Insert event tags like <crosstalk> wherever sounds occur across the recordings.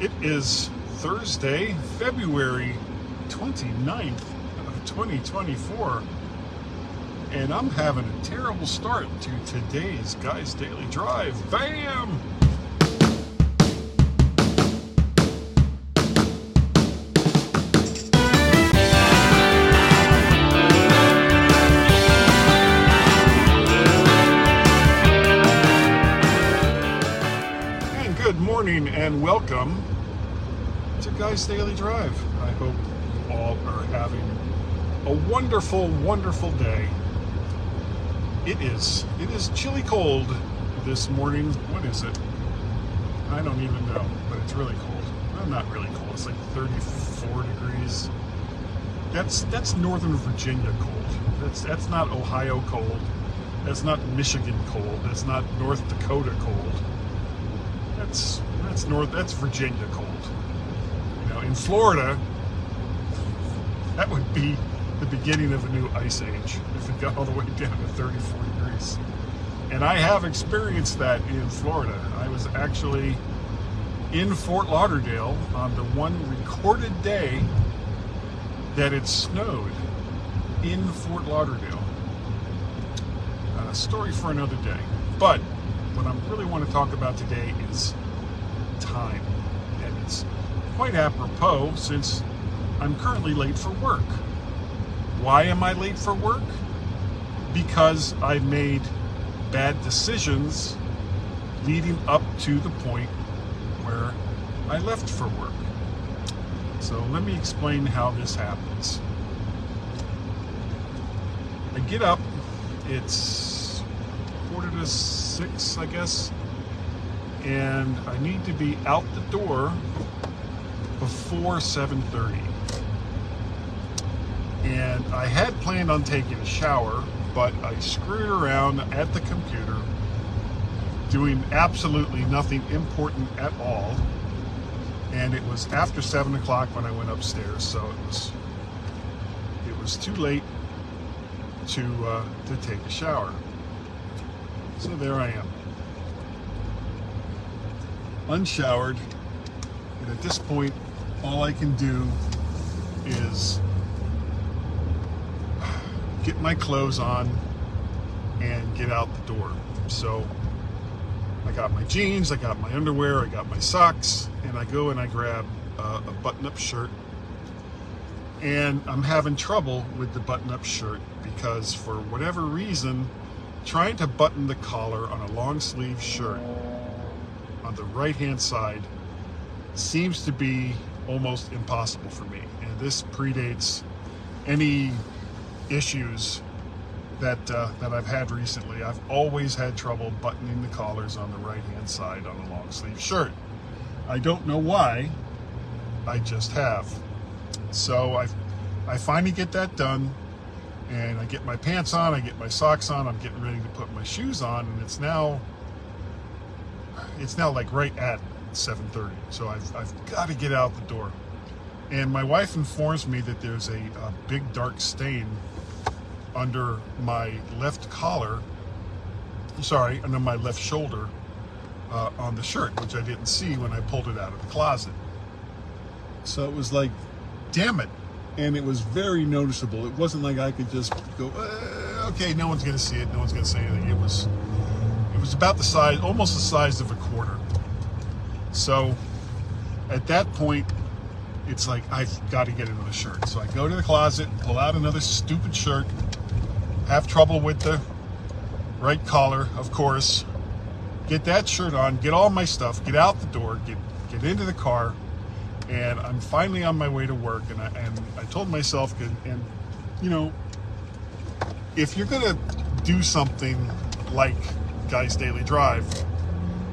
It is Thursday, February 29th of 2024, and I'm having a terrible start to today's Guys Daily Drive. Bam! Morning and welcome to Guys Daily Drive. I hope you all are having a wonderful, wonderful day. It is. It is chilly cold this morning. What is it? I don't even know, but it's really cold. Not really cold. It's like 34 degrees. That's that's Northern Virginia cold. That's that's not Ohio cold. That's not Michigan cold. That's not North Dakota cold. That's that's North. That's Virginia cold. You know, in Florida, that would be the beginning of a new ice age if it got all the way down to 34 degrees. And I have experienced that in Florida. I was actually in Fort Lauderdale on the one recorded day that it snowed in Fort Lauderdale. A story for another day. But what I really want to talk about today is time. And it's quite apropos since I'm currently late for work. Why am I late for work? Because I made bad decisions leading up to the point where I left for work. So let me explain how this happens. I get up, it's quarter to six, I guess, and I need to be out the door before 7:30. And I had planned on taking a shower, but I screwed around at the computer doing absolutely nothing important at all. And it was after seven o'clock when I went upstairs, so it was it was too late to uh, to take a shower. So there I am, unshowered, and at this point, all I can do is get my clothes on and get out the door. So I got my jeans, I got my underwear, I got my socks, and I go and I grab uh, a button up shirt. And I'm having trouble with the button up shirt because, for whatever reason, trying to button the collar on a long sleeve shirt on the right hand side seems to be almost impossible for me. And this predates any issues that uh, that I've had recently. I've always had trouble buttoning the collars on the right hand side on a long sleeve shirt. I don't know why. I just have. So I I finally get that done and I get my pants on, I get my socks on, I'm getting ready to put my shoes on and it's now it's now like right at 7:30. So I've I've got to get out the door. And my wife informs me that there's a, a big dark stain under my left collar, sorry, under my left shoulder uh, on the shirt, which I didn't see when I pulled it out of the closet. So it was like, damn it. And it was very noticeable. It wasn't like I could just go, uh, okay, no one's going to see it, no one's going to say anything. It was, it was about the size, almost the size of a quarter. So at that point, it's like I've got to get another shirt. So I go to the closet, pull out another stupid shirt, have trouble with the right collar, of course. Get that shirt on, get all my stuff, get out the door, get get into the car, and I'm finally on my way to work. And I and I told myself, and, and you know, if you're gonna do something like Guys Daily Drive,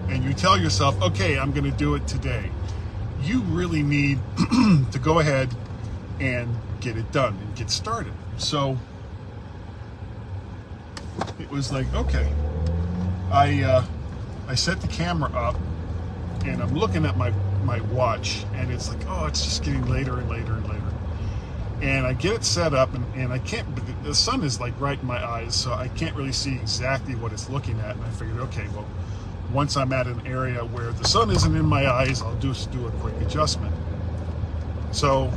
and you tell yourself, okay, I'm gonna do it today, you really need <clears throat> to go ahead and get it done and get started. So it was like, okay, I uh, I set the camera up and I'm looking at my my watch and it's like, oh, it's just getting later and later and later. And I get it set up and, and I can't, the sun is like right in my eyes, so I can't really see exactly what it's looking at. And I figured, okay, well, once I'm at an area where the sun isn't in my eyes, I'll just do a quick adjustment. So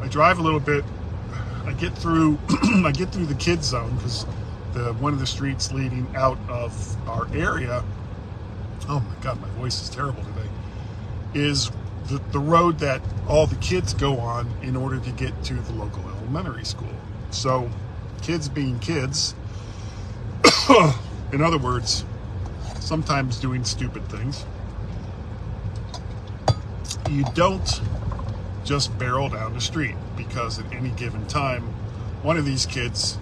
I drive a little bit. I get through <clears throat> I get through the kids zone because the one of the streets leading out of our area. Oh my God, my voice is terrible today. Is the, the road that all the kids go on in order to get to the local elementary school. So, kids being kids, <coughs> in other words, sometimes doing stupid things, you don't just barrel down the street because at any given time, one of these kids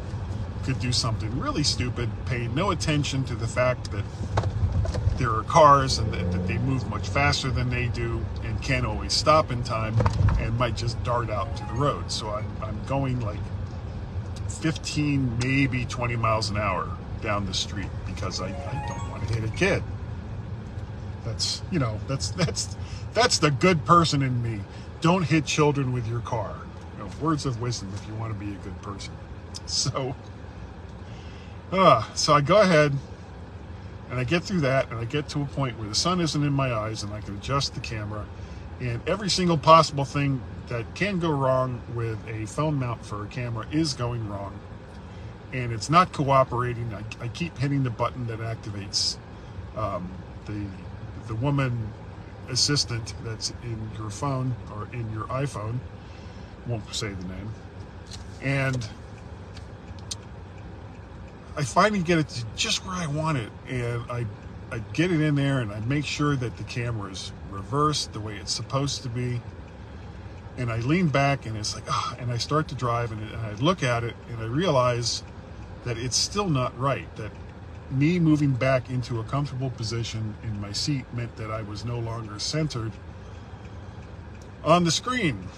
could do something really stupid, pay no attention to the fact that there are cars and that, that, they move much faster than they do and can't always stop in time and might just dart out to the road. So I'm, I'm going like 15, maybe 20 miles an hour down the street because I, I don't want to hit a kid. That's, you know, that's, that's, that's the good person in me. Don't hit children with your car. You know, words of wisdom if you want to be a good person. So, uh, so I go ahead and I get through that and I get to a point where the sun isn't in my eyes and I can adjust the camera and every single possible thing that can go wrong with a phone mount for a camera is going wrong and it's not cooperating. I, I keep hitting the button that activates um, the the woman assistant that's in your phone or in your iPhone. Won't say the name. And I finally get it to just where I want it, and I I get it in there, and I make sure that the camera is reversed the way it's supposed to be. And I lean back, and it's like, ah, and I start to drive, and, and I look at it, and I realize that it's still not right. That me moving back into a comfortable position in my seat meant that I was no longer centered on the screen.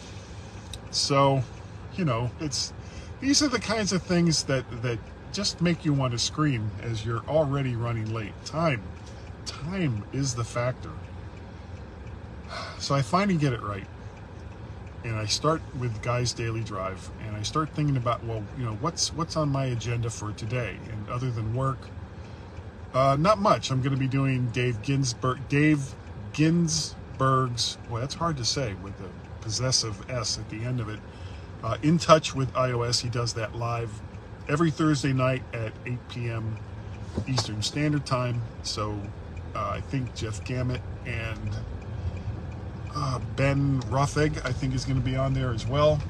So, you know, it's these are the kinds of things that that just make you want to scream as you're already running late. Time. Time is the factor. So I finally get it right. And I start with Guy's Daily Drive and I start thinking about, well, you know, what's what's on my agenda for today? And other than work, uh, not much. I'm going to be doing Dave Ginsburg, Dave Ginsburg's, well, that's hard to say with the possessive S at the end of it. Uh, in touch with iOS, he does that live every Thursday night at 8 p.m. Eastern Standard Time. So uh, I think Jeff Gamet and uh, Ben Roethig, I think, is going to be on there as well.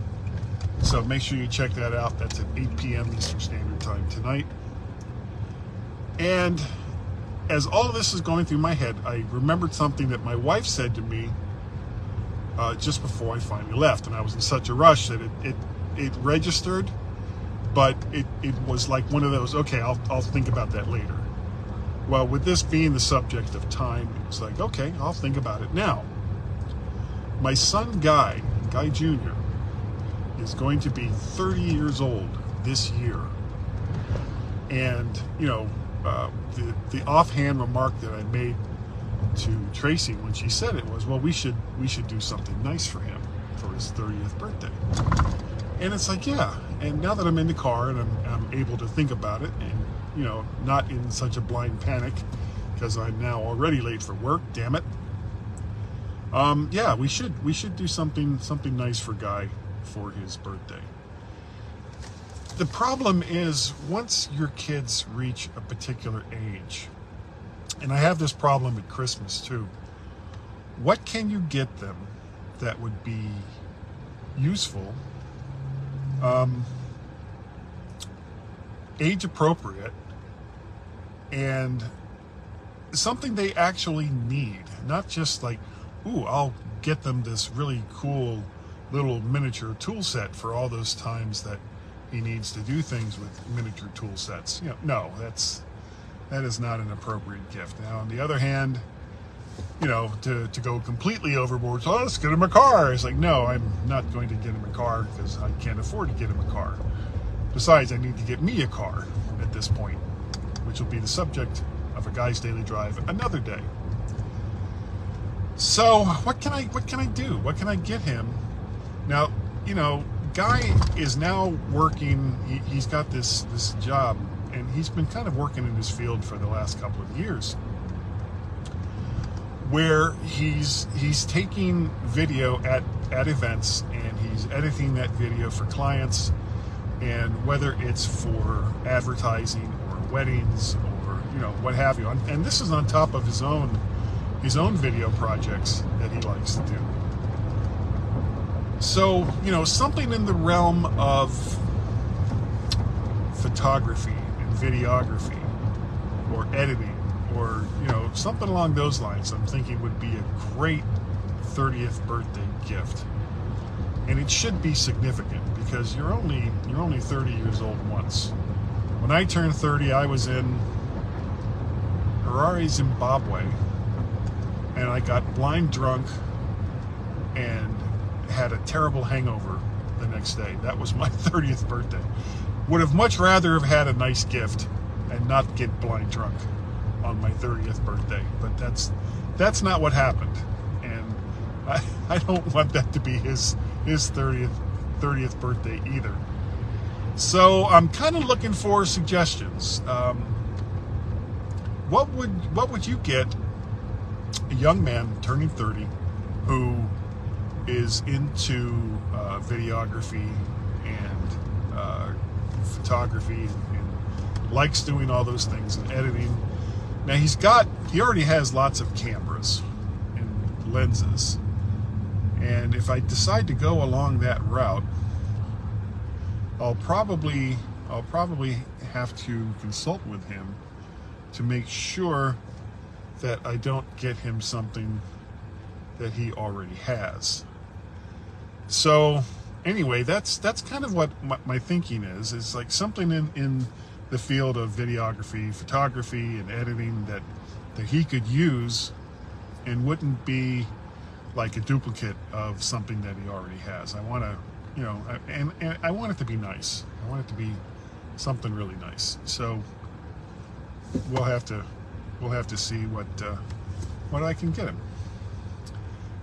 So make sure you check that out. That's at 8 p.m. Eastern Standard Time tonight. And as all this is going through my head, I remembered something that my wife said to me uh, just before I finally left. And I was in such a rush that it, it, it registered but it, it was like one of those, okay, I'll, I'll think about that later. Well, with this being the subject of time, it was like, okay, I'll think about it now. My son Guy, Guy Jr., is going to be 30 years old this year. And, you know, uh, the, the offhand remark that I made to Tracy when she said it was, well, we should we should do something nice for him for his 30th birthday. And it's like, yeah. And now that I'm in the car and I'm, I'm able to think about it and, you know, not in such a blind panic because I'm now already late for work, damn it. Um, yeah, we should we should do something something nice for Guy for his birthday. The problem is once your kids reach a particular age, and I have this problem at Christmas too, what can you get them that would be useful um, age appropriate and something they actually need, not just like, ooh, I'll get them this really cool little miniature tool set for all those times that he needs to do things with miniature tool sets. You know, no, that's that is not an appropriate gift. Now, on the other hand, you know, to, to go completely overboard. So let's get him a car. It's like, no, I'm not going to get him a car because I can't afford to get him a car. Besides, I need to get me a car at this point, which will be the subject of a guy's daily drive another day. So what can I what can I do? What can I get him? Now, you know, guy is now working. He, he's got this this job, and he's been kind of working in this field for the last couple of years where he's he's taking video at at events and he's editing that video for clients. And whether it's for advertising or weddings or you know what have you. And, this is on top of his own his own video projects that he likes to do. So you know something in the realm of photography and videography or editing or you know something along those lines i'm thinking would be a great 30th birthday gift. And it should be significant because you're only you're only 30 years old once. When i turned 30 i was in harare zimbabwe and i got blind drunk and had a terrible hangover the next day. That was my <laughs> 30th birthday. Would have much rather have had a nice gift and not get blind drunk on my 30th birthday. But that's that's not what happened, and I, <laughs> I don't want that to be his his 30th 30th birthday either. So I'm kind of looking for suggestions. Um, what would what would you get a young man turning 30 who is into uh, videography and uh, photography and likes doing all those things and editing now he's got, he already has lots of cameras and lenses. And if I decide to go along that route, I'll probably, I'll probably have to consult with him to make sure that I don't get him something that he already has. So anyway, that's that's kind of what my, my thinking is. Is like something in in the field of videography, photography, and editing that that he could use and wouldn't be like a duplicate of something that he already has. I want to, you know, and, and I want it to be nice. I want it to be something really nice. So we'll have to we'll have to see what uh, what I can get him.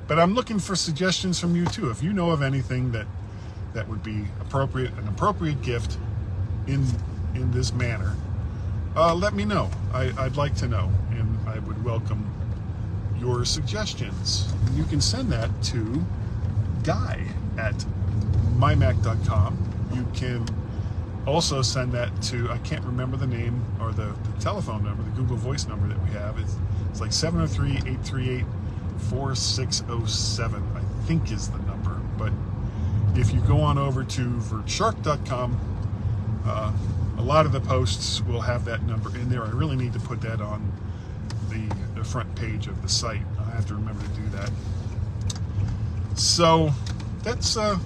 But I'm looking for suggestions from you too. If you know of anything that that would be appropriate, an appropriate gift in in this manner, uh, let me know. I, would like to know, and I would welcome your suggestions. You can send that to guy at mymac.com. You can also send that to, I can't remember the name or the, the telephone number, the Google Voice number that we have. It's, it's like 703 838 4607, I think is the number. But if you go on over to vertshark.com, uh, a lot of the posts will have that number in there. I really need to put that on the, the front page of the site. I have to remember to do that. So that's uh,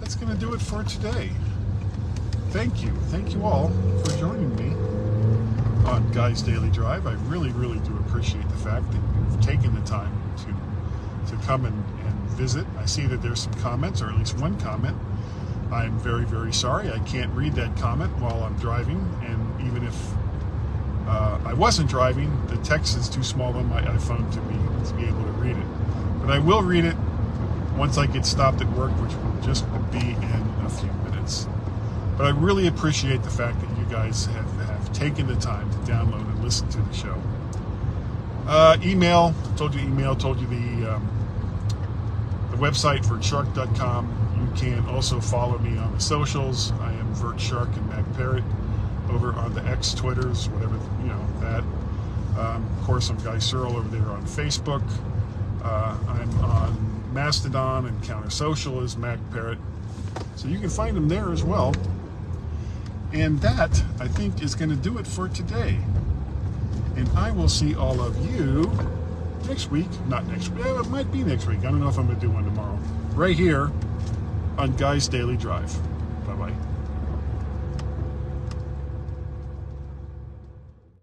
that's going to do it for today. Thank you, thank you all for joining me on Guy's Daily Drive. I really, really do appreciate the fact that you've taken the time to to come and, and visit. I see that there's some comments, or at least one comment I'm very, very sorry. I can't read that comment while I'm driving, and even if uh, I wasn't driving, the text is too small on my iPhone to be to be able to read it. But I will read it once I get stopped at work, which will just be in a few minutes. But I really appreciate the fact that you guys have, have taken the time to download and listen to the show. Uh, email, told you email, told you the um, website for shark.com you can also follow me on the socials. I am Vert Shark and Mac Parrot over on the X Twitters, whatever you know that. Um, of course, I'm Guy Serle over there on Facebook. Uh, I'm on Mastodon and Counter Social as Mac Parrot, so you can find them there as well. And that, I think, is going to do it for today. And I will see all of you next week. Not next week. It might be next week. I don't know if I'm going to do one tomorrow. Right here on Guy's Daily Drive. Bye bye.